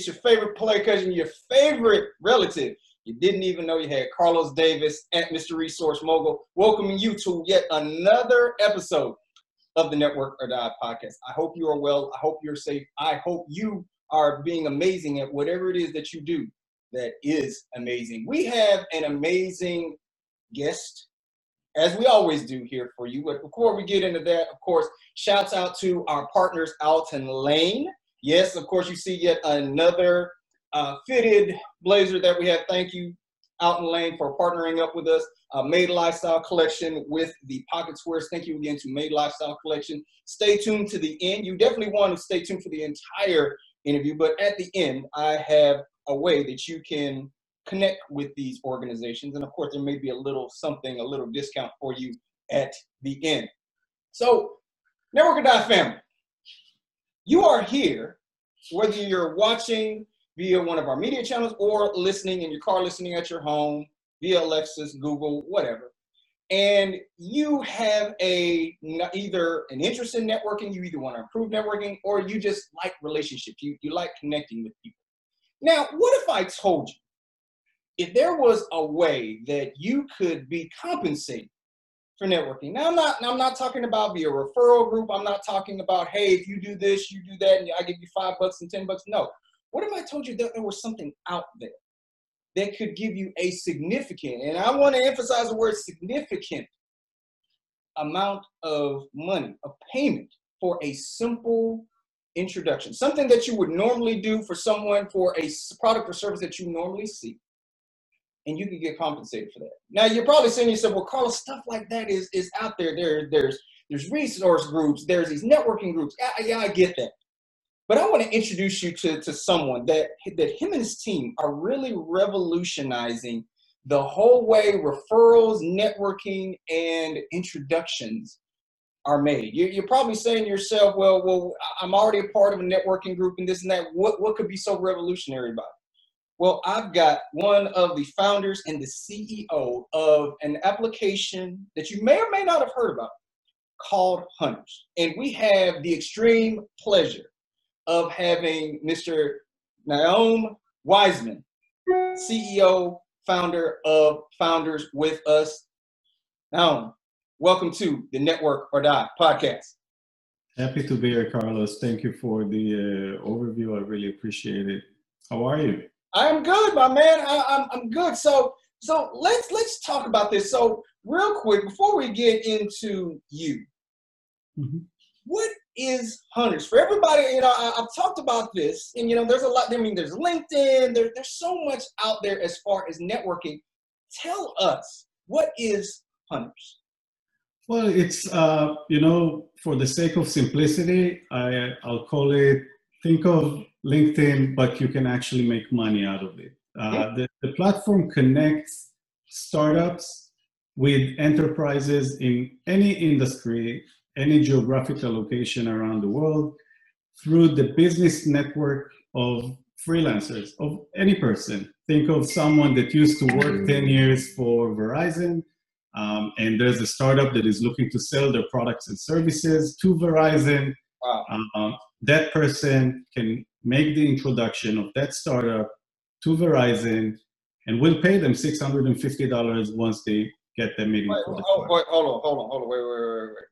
It's your favorite player cousin, your favorite relative. You didn't even know you had Carlos Davis at Mr. Resource Mogul, welcoming you to yet another episode of the Network or Die podcast. I hope you are well. I hope you're safe. I hope you are being amazing at whatever it is that you do that is amazing. We have an amazing guest, as we always do here for you. But before we get into that, of course, shouts out to our partners, Alton Lane. Yes, of course, you see yet another uh, fitted blazer that we have. Thank you, Alton Lane, for partnering up with us. Uh, Made Lifestyle Collection with the pocket squares. Thank you again to Made Lifestyle Collection. Stay tuned to the end. You definitely want to stay tuned for the entire interview, but at the end, I have a way that you can connect with these organizations. And of course, there may be a little something, a little discount for you at the end. So, Network or Die family, you are here, whether you're watching via one of our media channels or listening in your car, listening at your home, via Alexa, Google, whatever. And you have a either an interest in networking, you either want to improve networking, or you just like relationships. You you like connecting with people. Now, what if I told you if there was a way that you could be compensated for networking? Now, I'm not I'm not talking about via referral group. I'm not talking about hey, if you do this, you do that, and I give you five bucks and ten bucks. No. What if I told you that there was something out there that could give you a significant, and I want to emphasize the word significant amount of money, a payment for a simple introduction, something that you would normally do for someone for a product or service that you normally see, and you can get compensated for that. Now you're probably saying to yourself, "Well, Carlos, stuff like that is is out there. There, there's there's resource groups, there's these networking groups. Yeah, yeah, I get that. But I want to introduce you to, to someone that, that him and his team are really revolutionizing the whole way referrals, networking, and introductions are made. You, are probably saying to yourself, well, well, I'm already a part of a networking group and this and that. What, what could be so revolutionary about it? Well, I've got one of the founders and the CEO of an application that you may or may not have heard about called Hunters. And we have the extreme pleasure of having Mr. Noam Wiseman, CEO, founder of Hunters with us. Noam, welcome to the Network or Die podcast. Happy to be here, Carlos. Thank you for the uh, overview. I really appreciate it. How are you? I'm good, my man. I, I'm, I'm good. So so let's let's talk about this. So real quick before we get into you, mm-hmm. what is hunters for everybody you know I, have talked about this and you know there's a lot i mean there's linkedin there, there's so much out there as far as networking tell us what is hunters well it's uh, you know for the sake of simplicity i i'll call it think of linkedin but you can actually make money out of it uh, the, the platform connects startups with enterprises in any industry any geographical location around the world through the business network of freelancers, of any person. Think of someone that used to work 10 years for Verizon, um, and there's a startup that is looking to sell their products and services to Verizon. Wow. Uh, that person can make the introduction of that startup to Verizon and we'll pay them $650 once they get the meeting. Wait, hold, hold on, hold on, hold on, wait, wait, wait, wait, wait. wait.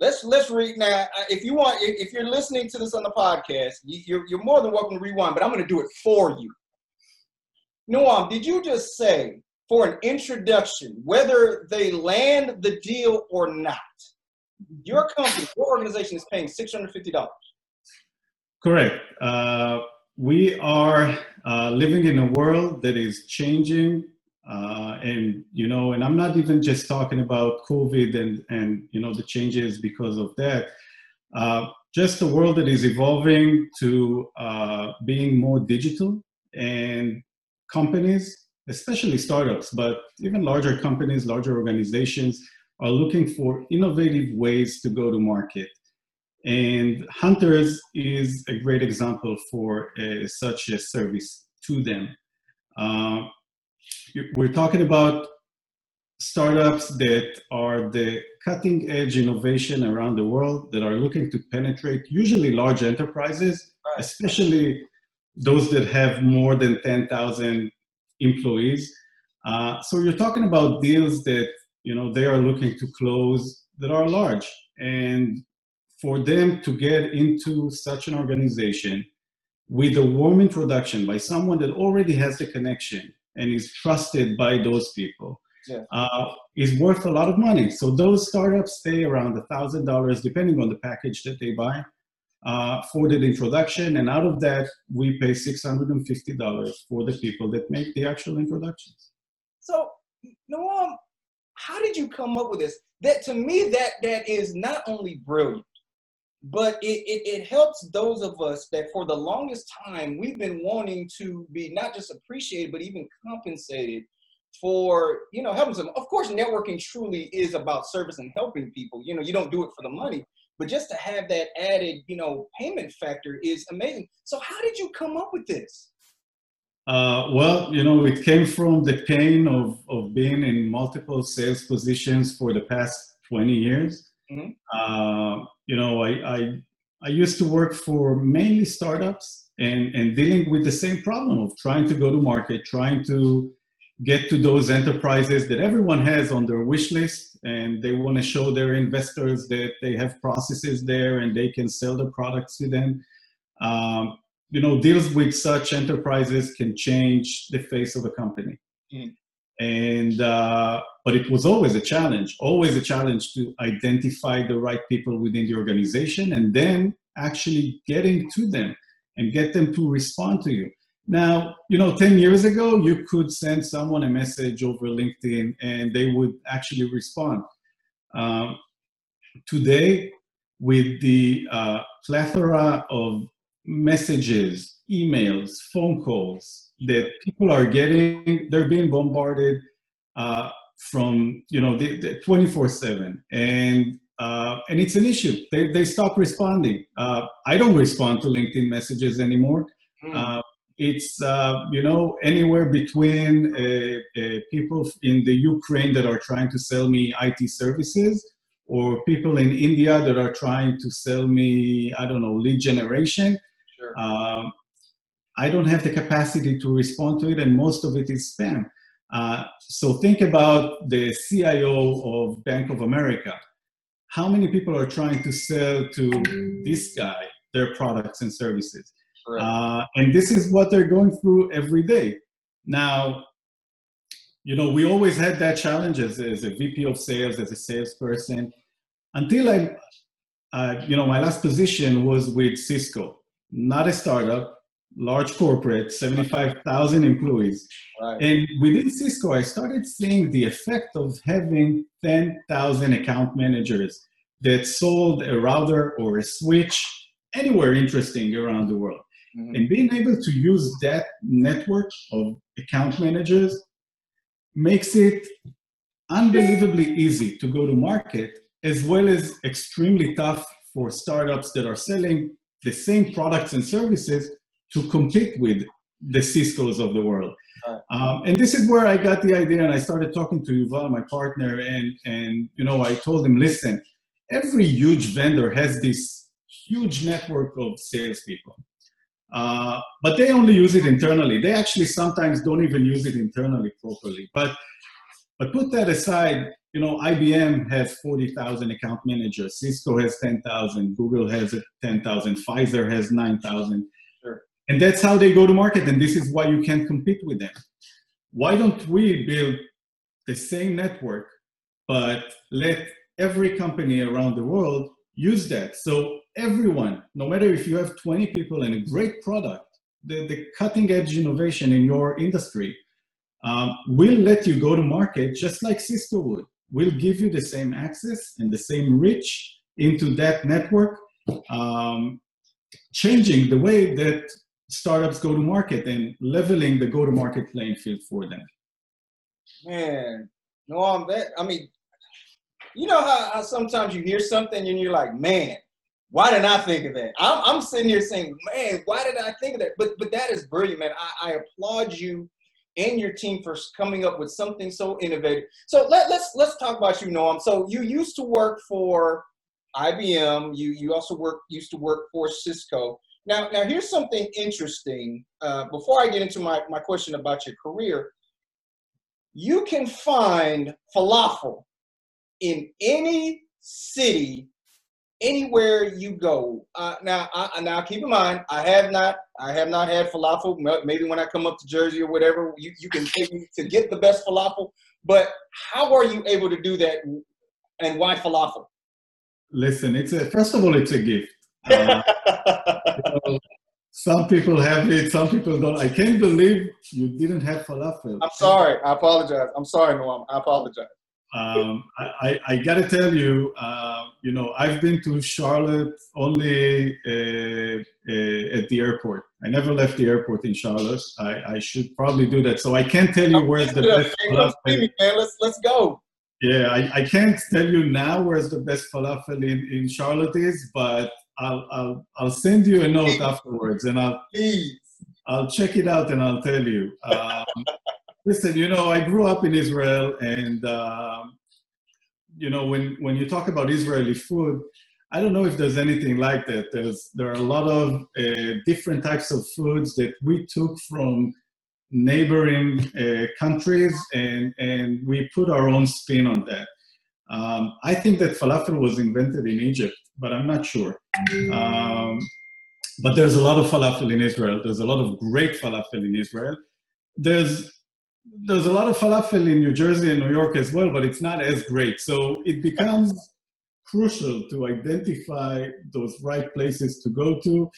Let's let's read now. Uh, if you want, if you're listening to this on the podcast, you're you're more than welcome to rewind. But I'm going to do it for you. Noam, did you just say for an introduction, whether they land the deal or not, your company, your organization is paying six hundred fifty dollars? Correct. Uh, we are uh, living in a world that is changing uh, and you know, and I'm not even just talking about COVID and and you know the changes because of that. Uh, just a world that is evolving to uh, being more digital, and companies, especially startups, but even larger companies, larger organizations, are looking for innovative ways to go to market. And Hunters is a great example for uh, such a service to them. Uh, we're talking about startups that are the cutting edge innovation around the world that are looking to penetrate usually large enterprises, especially those that have more than 10,000 employees. Uh, so you're talking about deals that you know they are looking to close that are large, and for them to get into such an organization with a warm introduction by someone that already has the connection and is trusted by those people yeah. uh, is worth a lot of money. So those startups pay around a thousand dollars, depending on the package that they buy, uh, for the introduction, and out of that, we pay six hundred and fifty dollars for the people that make the actual introductions. So, Noam, how did you come up with this? That to me, that that is not only brilliant, but it, it, it, helps those of us that for the longest time we've been wanting to be not just appreciated but even compensated for you know helping them of course networking truly is about service and helping people. You know you don't do it for the money but just to have that added you know payment factor is amazing. So how did you come up with this uh, well you know it came from the pain of, of being in multiple sales positions for the past 20 years mm-hmm. uh, you know I, I i used to work for mainly startups and and dealing with the same problem of trying to go to market trying to get to those enterprises that everyone has on their wish list and they want to show their investors that they have processes there and they can sell the products to them um, you know deals with such enterprises can change the face of a company mm. and uh, but it was always a challenge always a challenge to identify the right people within the organization and then actually getting to them and get them to respond to you now, you know, 10 years ago, you could send someone a message over LinkedIn and they would actually respond. Um, today, with the uh, plethora of messages, emails, phone calls that people are getting, they're being bombarded uh, from, you know, 24 7. And uh, and it's an issue. They, they stop responding. Uh, I don't respond to LinkedIn messages anymore. Mm it's uh, you know anywhere between uh, uh, people in the Ukraine that are trying to sell me IT services, or people in India that are trying to sell me I don't know lead generation. Sure. Um, I don't have the capacity to respond to it, and most of it is spam. Uh, so think about the CIO of Bank of America. How many people are trying to sell to this guy their products and services? Uh, and this is what they're going through every day. Now, you know, we always had that challenge as, as a VP of sales, as a salesperson, until I, uh, you know, my last position was with Cisco, not a startup, large corporate, 75,000 employees. Right. And within Cisco, I started seeing the effect of having 10,000 account managers that sold a router or a switch anywhere interesting around the world. Mm-hmm. And being able to use that network of account managers makes it unbelievably easy to go to market, as well as extremely tough for startups that are selling the same products and services to compete with the Cisco's of the world. Um, and this is where I got the idea, and I started talking to Yuval, my partner, and and you know I told him, listen, every huge vendor has this huge network of salespeople. Uh, but they only use it internally. They actually sometimes don't even use it internally properly. But but put that aside, you know, IBM has 40,000 account managers, Cisco has 10,000, Google has 10,000, Pfizer has 9,000. Sure. And that's how they go to market, and this is why you can't compete with them. Why don't we build the same network, but let every company around the world use that? So everyone, no matter if you have 20 people and a great product, the, the cutting edge innovation in your industry um, will let you go to market just like Cisco would. We'll give you the same access and the same reach into that network, um, changing the way that startups go to market and leveling the go to market playing field for them. Man, Noam that. I mean, you know how, how sometimes you hear something and you're like, man, why did I think of that? I'm, I'm sitting here saying, man, why did I think of that? But but that is brilliant, man. I, I applaud you and your team for coming up with something so innovative. So let, let's let's talk about you, Noam. So you used to work for IBM. You you also work used to work for Cisco. Now now here's something interesting. Uh, before I get into my my question about your career, you can find falafel in any city anywhere you go. Uh, now, I, now keep in mind, I have not, I have not had falafel. Maybe when I come up to Jersey or whatever, you, you can take me to get the best falafel. But how are you able to do that, and why falafel? Listen, it's a first of all, it's a gift. Uh, you know, some people have it, some people don't. I can't believe you didn't have falafel. I'm sorry. I apologize. I'm sorry, Noam. I apologize um, I, I, got to tell you, uh, you know, I've been to Charlotte only uh, uh, at the airport. I never left the airport in Charlotte. I, I should probably do that. So I can't tell you where's the best falafel. Let's let's go. Yeah, I, I can't tell you now where's the best falafel in, in Charlotte is, but I'll, I'll I'll send you a note afterwards, and I'll Please. I'll check it out and I'll tell you. Um, Listen, you know, I grew up in Israel, and um, you know, when when you talk about Israeli food, I don't know if there's anything like that. There's there are a lot of uh, different types of foods that we took from neighboring uh, countries, and and we put our own spin on that. Um, I think that falafel was invented in Egypt, but I'm not sure. Um, but there's a lot of falafel in Israel. There's a lot of great falafel in Israel. There's there's a lot of falafel in New Jersey and New York as well, but it's not as great. So it becomes crucial to identify those right places to go to.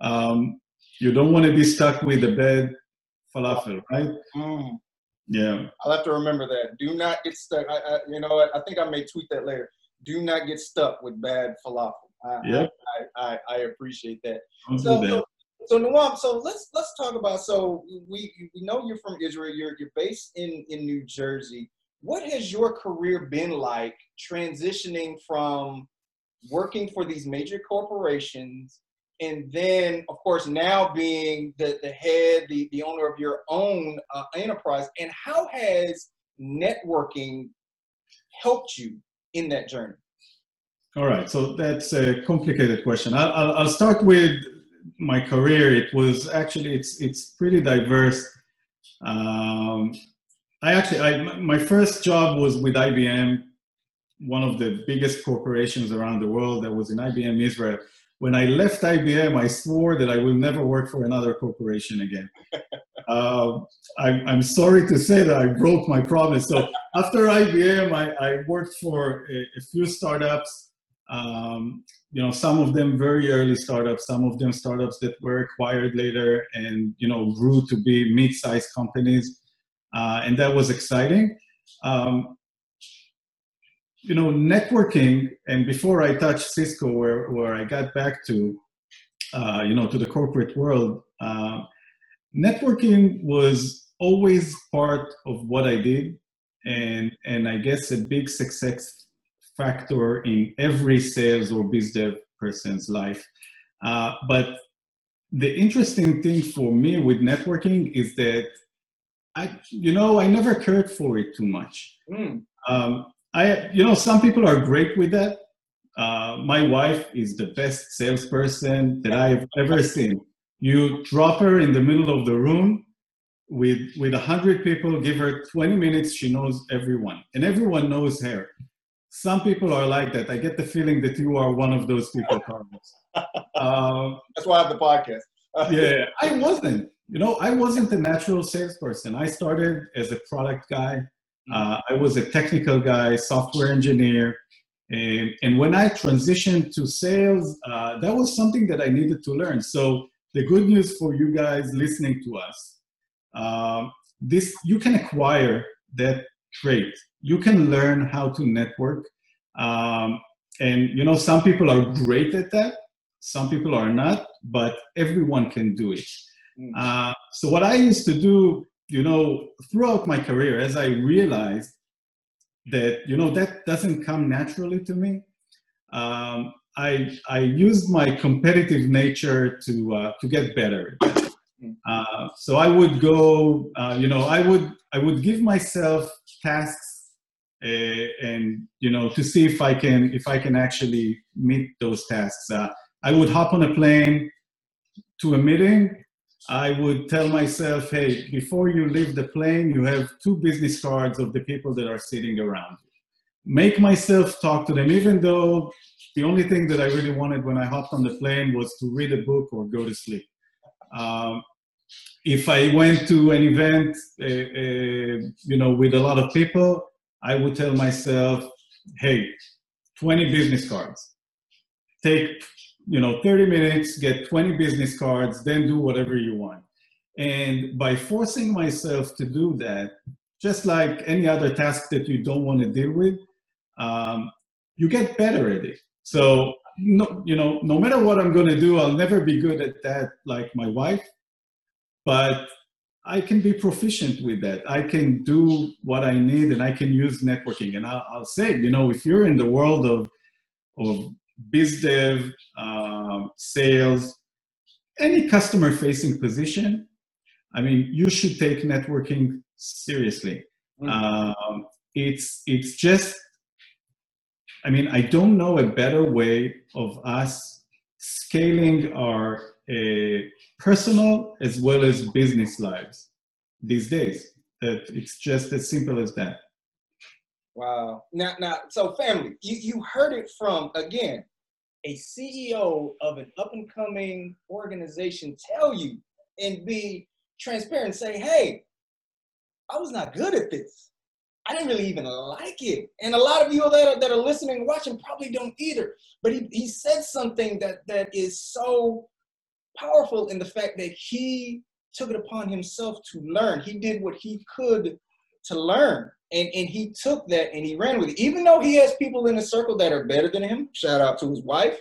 Um, you don't want to be stuck with a bad falafel, right? Mm. Yeah. I'll have to remember that. Do not get stuck. I, I, you know what? I think I may tweet that later. Do not get stuck with bad falafel. I, yep. I, I, I appreciate that. So, so, so Noam, so let's let's talk about. So we we know you're from Israel. You're you're based in in New Jersey. What has your career been like transitioning from working for these major corporations and then of course now being the, the head the, the owner of your own uh, enterprise and how has networking helped you in that journey all right so that's a complicated question I'll, I'll start with my career, it was actually it's it's pretty diverse. Um, I actually I, my first job was with IBM, one of the biggest corporations around the world. That was in IBM Israel. When I left IBM, I swore that I will never work for another corporation again. Uh, I'm, I'm sorry to say that I broke my promise. So after IBM, I, I worked for a, a few startups um, you know, some of them very early startups, some of them startups that were acquired later and, you know, grew to be mid-sized companies. Uh, and that was exciting. Um, you know, networking, and before I touched Cisco, where, where I got back to, uh, you know, to the corporate world, uh, networking was always part of what I did. And, and I guess a big success factor in every sales or biz dev person's life. Uh, but the interesting thing for me with networking is that I, you know, I never cared for it too much. Mm. Um, I, you know, some people are great with that. Uh, my wife is the best salesperson that I've ever seen. You drop her in the middle of the room with with a hundred people, give her 20 minutes, she knows everyone, and everyone knows her some people are like that. I get the feeling that you are one of those people, Carlos. Um, That's why I have the podcast. yeah, I wasn't. You know, I wasn't a natural salesperson. I started as a product guy. Uh, I was a technical guy, software engineer. And, and when I transitioned to sales, uh, that was something that I needed to learn. So the good news for you guys listening to us, um, this you can acquire that trait you can learn how to network. Um, and you know, some people are great at that, some people are not, but everyone can do it. Mm. Uh, so what I used to do, you know, throughout my career, as I realized that you know that doesn't come naturally to me, um, I I used my competitive nature to uh, to get better. Uh, so I would go, uh, you know, I would I would give myself tasks uh, and you know to see if I can if I can actually meet those tasks. Uh, I would hop on a plane to a meeting. I would tell myself, hey, before you leave the plane, you have two business cards of the people that are sitting around you. Make myself talk to them, even though the only thing that I really wanted when I hopped on the plane was to read a book or go to sleep. Um, if I went to an event, uh, uh, you know, with a lot of people, I would tell myself, "Hey, 20 business cards. Take, you know, 30 minutes, get 20 business cards, then do whatever you want." And by forcing myself to do that, just like any other task that you don't want to deal with, um, you get better at it. So, no, you know, no matter what I'm going to do, I'll never be good at that like my wife, but I can be proficient with that. I can do what I need and I can use networking. And I'll, I'll say, you know, if you're in the world of, of biz dev, uh, sales, any customer facing position, I mean, you should take networking seriously. Mm-hmm. Um, it's it's just I mean, I don't know a better way of us scaling our uh, personal as well as business lives these days. That it's just as simple as that. Wow. Now, now, so family, you, you heard it from again a CEO of an up and coming organization tell you and be transparent, say, hey, I was not good at this. I didn't really even like it. And a lot of you that are, that are listening and watching probably don't either. But he, he said something that, that is so powerful in the fact that he took it upon himself to learn. He did what he could to learn. And, and he took that and he ran with it. Even though he has people in the circle that are better than him, shout out to his wife,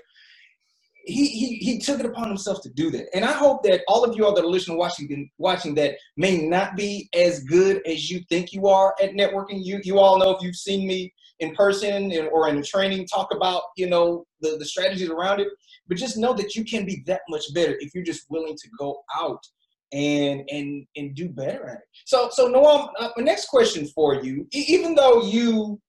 he, he he took it upon himself to do that. And I hope that all of you all that are listening, watching, watching that may not be as good as you think you are at networking. You you all know if you've seen me in person or in training talk about you know the, the strategies around it. But just know that you can be that much better if you're just willing to go out and and and do better at it. So so Noam, uh, my next question for you, even though you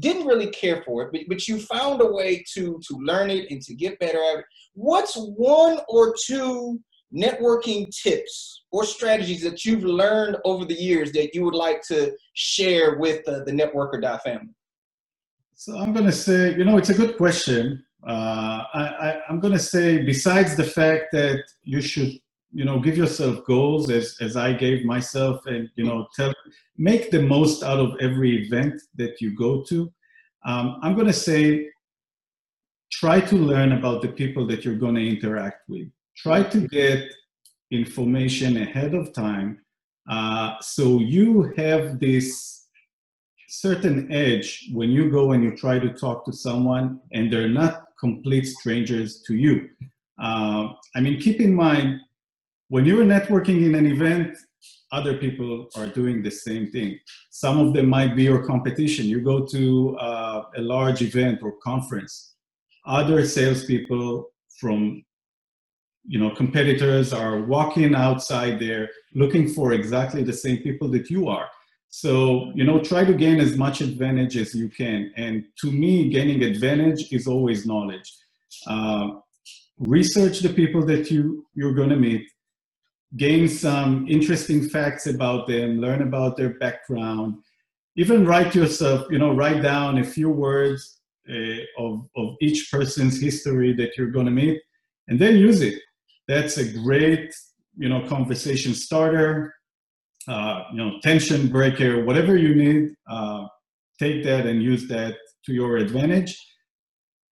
didn't really care for it, but, but you found a way to to learn it and to get better at it. What's one or two networking tips or strategies that you've learned over the years that you would like to share with uh, the Networker family? So I'm going to say, you know, it's a good question. Uh, I, am going to say, besides the fact that you should, you know, give yourself goals as, as I gave myself and, you know, tell, make the most out of every event that you go to. Um, I'm going to say, try to learn about the people that you're going to interact with. Try to get information ahead of time uh, so you have this certain edge when you go and you try to talk to someone and they're not complete strangers to you. Uh, I mean, keep in mind, when you're networking in an event, other people are doing the same thing. Some of them might be your competition. You go to uh, a large event or conference, other salespeople from you know competitors are walking outside there looking for exactly the same people that you are so you know try to gain as much advantage as you can. And to me gaining advantage is always knowledge. Uh, research the people that you you're going to meet. Gain some interesting facts about them, learn about their background, even write yourself, you know, write down a few words uh, of, of each person's history that you're going to meet, and then use it. That's a great, you know, conversation starter, uh, you know, tension breaker, whatever you need. Uh, take that and use that to your advantage.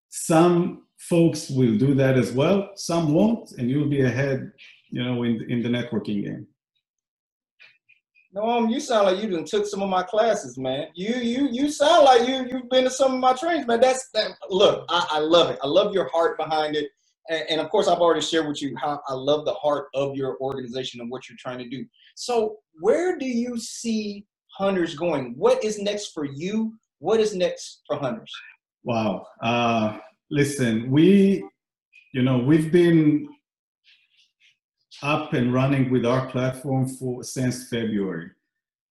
Some folks will do that as well. Some won't, and you'll be ahead you know, in in the networking game. No, um, you sound like you done took some of my classes, man. You you you sound like you you've been to some of my trainings, man. That's that. Look, I, I love it. I love your heart behind it, and, of course, I've already shared with you how I love the heart of your organization and what you're trying to do. So, where do you see Hunters going? What is next for you? What is next for Hunters? Wow. Uh, listen, we, you know, we've been up and running with our platform for since February.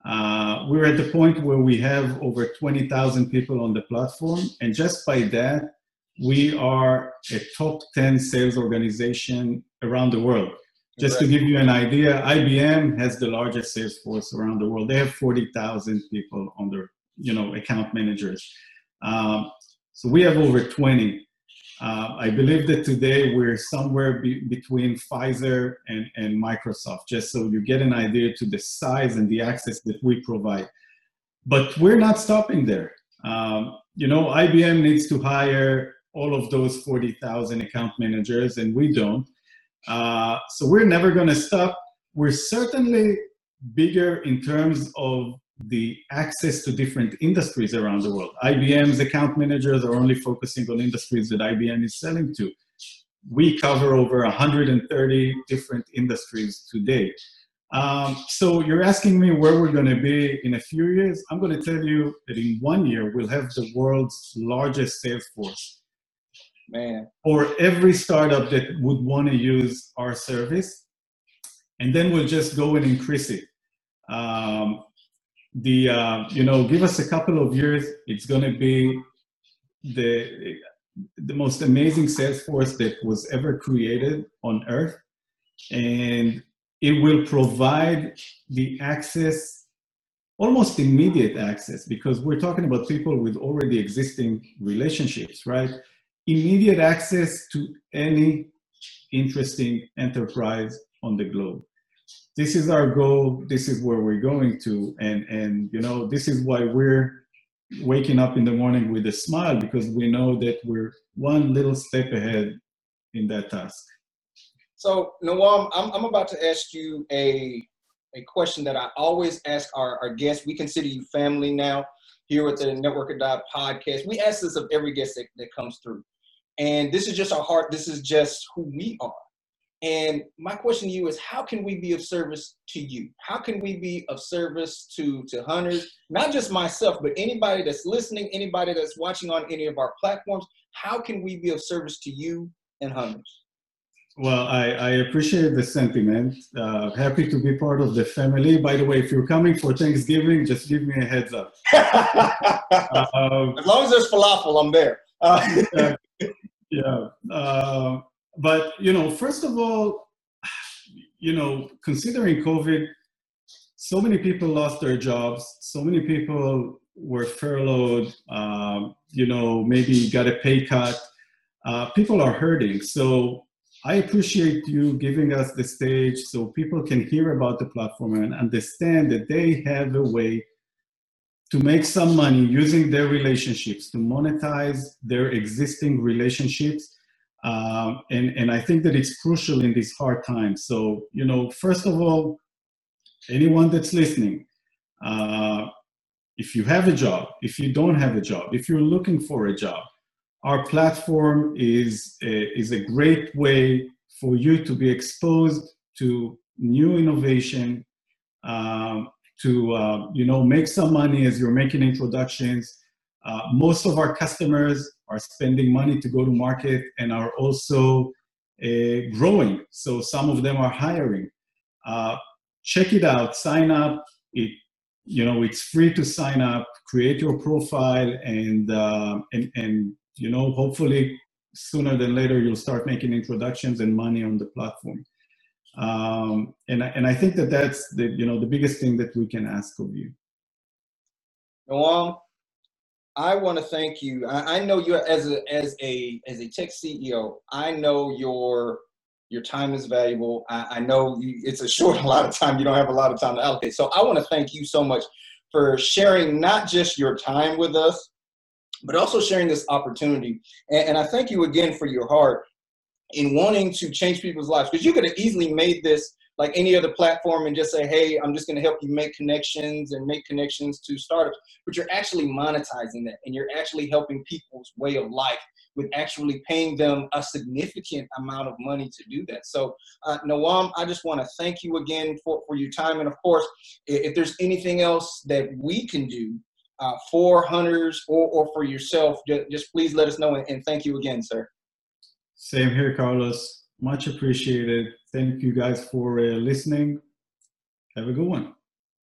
Uh, we're at the point where we have over 20,000 people on the platform, and just by that, we are a top 10 sales organization around the world. Just to give you an idea, IBM has the largest sales force around the world. They have 40,000 people on their, you know, account managers. Um, so we have over 20. Uh, I believe that today we're somewhere be- between Pfizer and, and Microsoft, just so you get an idea to the size and the access that we provide. But we're not stopping there. Um, you know, IBM needs to hire all of those 40,000 account managers, and we don't. Uh, so we're never going to stop. We're certainly bigger in terms of the access to different industries around the world. IBM's account managers are only focusing on industries that IBM is selling to. We cover over 130 different industries today. Um, so you're asking me where we're going to be in a few years. I'm going to tell you that in one year we'll have the world's largest sales force. Man. For every startup that would want to use our service, and then we'll just go and increase it. Um, the uh, you know give us a couple of years it's going to be the the most amazing sales force that was ever created on earth and it will provide the access almost immediate access because we're talking about people with already existing relationships right immediate access to any interesting enterprise on the globe. This is our goal this is where we're going to and and you know this is why we're waking up in the morning with a smile because we know that we're one little step ahead in that task. So noam i'm, I'm about to ask you a a question that i always ask our, our guests. We consider you family now here at the Network or Die podcast. We ask this of every guest that, that comes through and this is just our heart this is just who we are and my question to you is how can we be of service to you? How can we be of service to, to hunters? Not just myself, but anybody that's listening, anybody that's watching on any of our platforms. How can we be of service to you and hunters? Well, I, I appreciate the sentiment. Uh, happy to be part of the family. By the way, if you're coming for Thanksgiving, just give me a heads up. uh, as long as there's falafel, I'm there. Uh, yeah. Uh, but you know, first of all, you know, considering COVID, so many people lost their jobs. So many people were furloughed. Um, you know, maybe got a pay cut. Uh, people are hurting. So I appreciate you giving us the stage so people can hear about the platform and understand that they have a way to make some money using their relationships to monetize their existing relationships um, and, and I think that it's crucial in these hard times. So, you know, first of all, anyone that's listening, uh, if you have a job, if you don't have a job, if you're looking for a job, our platform is a, is a great way for you to be exposed to new innovation, um, to uh, you know make some money as you're making introductions. Uh, most of our customers are spending money to go to market and are also uh, growing. So some of them are hiring. Uh, check it out, sign up. It, you know, it's free to sign up. Create your profile, and uh, and and you know, hopefully sooner than later you'll start making introductions and money on the platform. Um, and and I think that that's the you know the biggest thing that we can ask of you. Noam, I want to thank you. I, I know you as a as a as a tech CEO. I know your your time is valuable. I, I know you, it's a short a lot of time. You don't have a lot of time to allocate. So I want to thank you so much for sharing not just your time with us, but also sharing this opportunity. And, and I thank you again for your heart in wanting to change people's lives because you could have easily made this like any other platform and just say, hey, I'm just going to help you make connections and make connections to startups. But you're actually monetizing that and you're actually helping people's way of life with actually paying them a significant amount of money to do that. So, uh, Noam, I just want to thank you again for, for your time. And of course, if, if there's anything else that we can do uh, for hunters or, or for yourself, just, just please let us know. And, and thank you again, sir. Same here, Carlos Much appreciated. Thank you guys for uh, listening. Have a good one.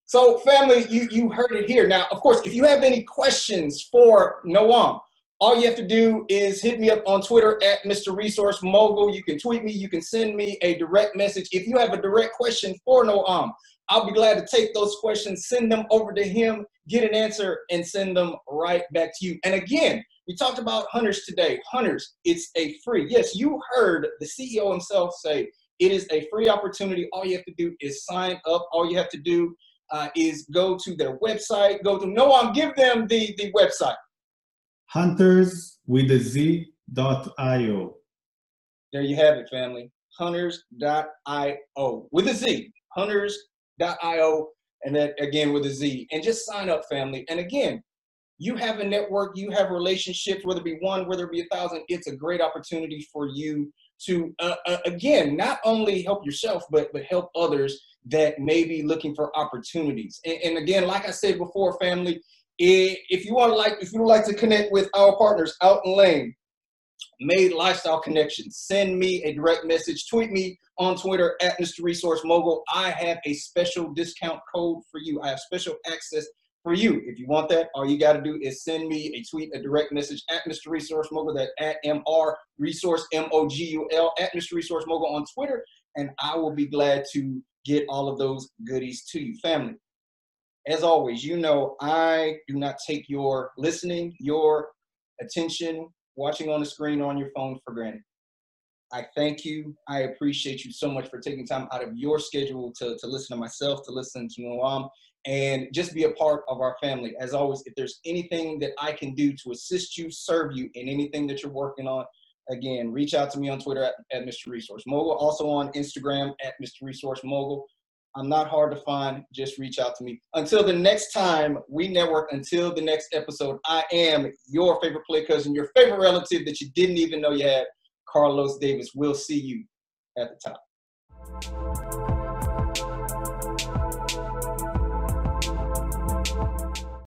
So, family, you, you heard it here. Now, of course, if you have any questions for Noam, all you have to do is hit me up on Twitter at Mr. Resource Mogul. You can tweet me, you can send me a direct message. If you have a direct question for Noam, I'll be glad to take those questions, send them over to him, get an answer, and send them right back to you. And again, we talked about hunters today. Hunters, it's a free. Yes, you heard the CEO himself say it is a free opportunity. All you have to do is sign up. All you have to do uh, is go to their website. Go to Noam. Give them the the website. Hunters with a Z dot io. There you have it, family. Hunters.io with a Z. Hunters.io, and then again with a Z. And just sign up, family. And again, you have a network, you have relationships, whether it be one, whether it be a thousand. It's a great opportunity for you to, uh, uh, again, not only help yourself, but but help others that may be looking for opportunities. And, and again, like I said before, family, if you want to like, if you would like to connect with our partners Alton Lane, Made Lifestyle Connections, send me a direct message. Tweet me on Twitter at Mr. Resource Mogul. I have a special discount code for you. I have special access for you. If you want that, all you got to do is send me a tweet, a direct message at Mr. Resource Mogul, that at MR Resource M O G U L at Mr. Resource Mogul on Twitter, and I will be glad to get all of those goodies to you, family as always, you know, I do not take your listening, your attention, watching on the screen on your phone for granted. I thank you. I appreciate you so much for taking time out of your schedule to, to listen to myself, to listen to Noam, and just be a part of our family. As always, if there's anything that I can do to assist you, serve you in anything that you're working on, again, reach out to me on Twitter at, at Mr. Resource Mogul, also on Instagram at Mr. Resource Mogul. I'm not hard to find. Just reach out to me. Until the next time we network, until the next episode, I am your favorite play cousin, your favorite relative that you didn't even know you had, Carlos Davis. We'll see you at the top.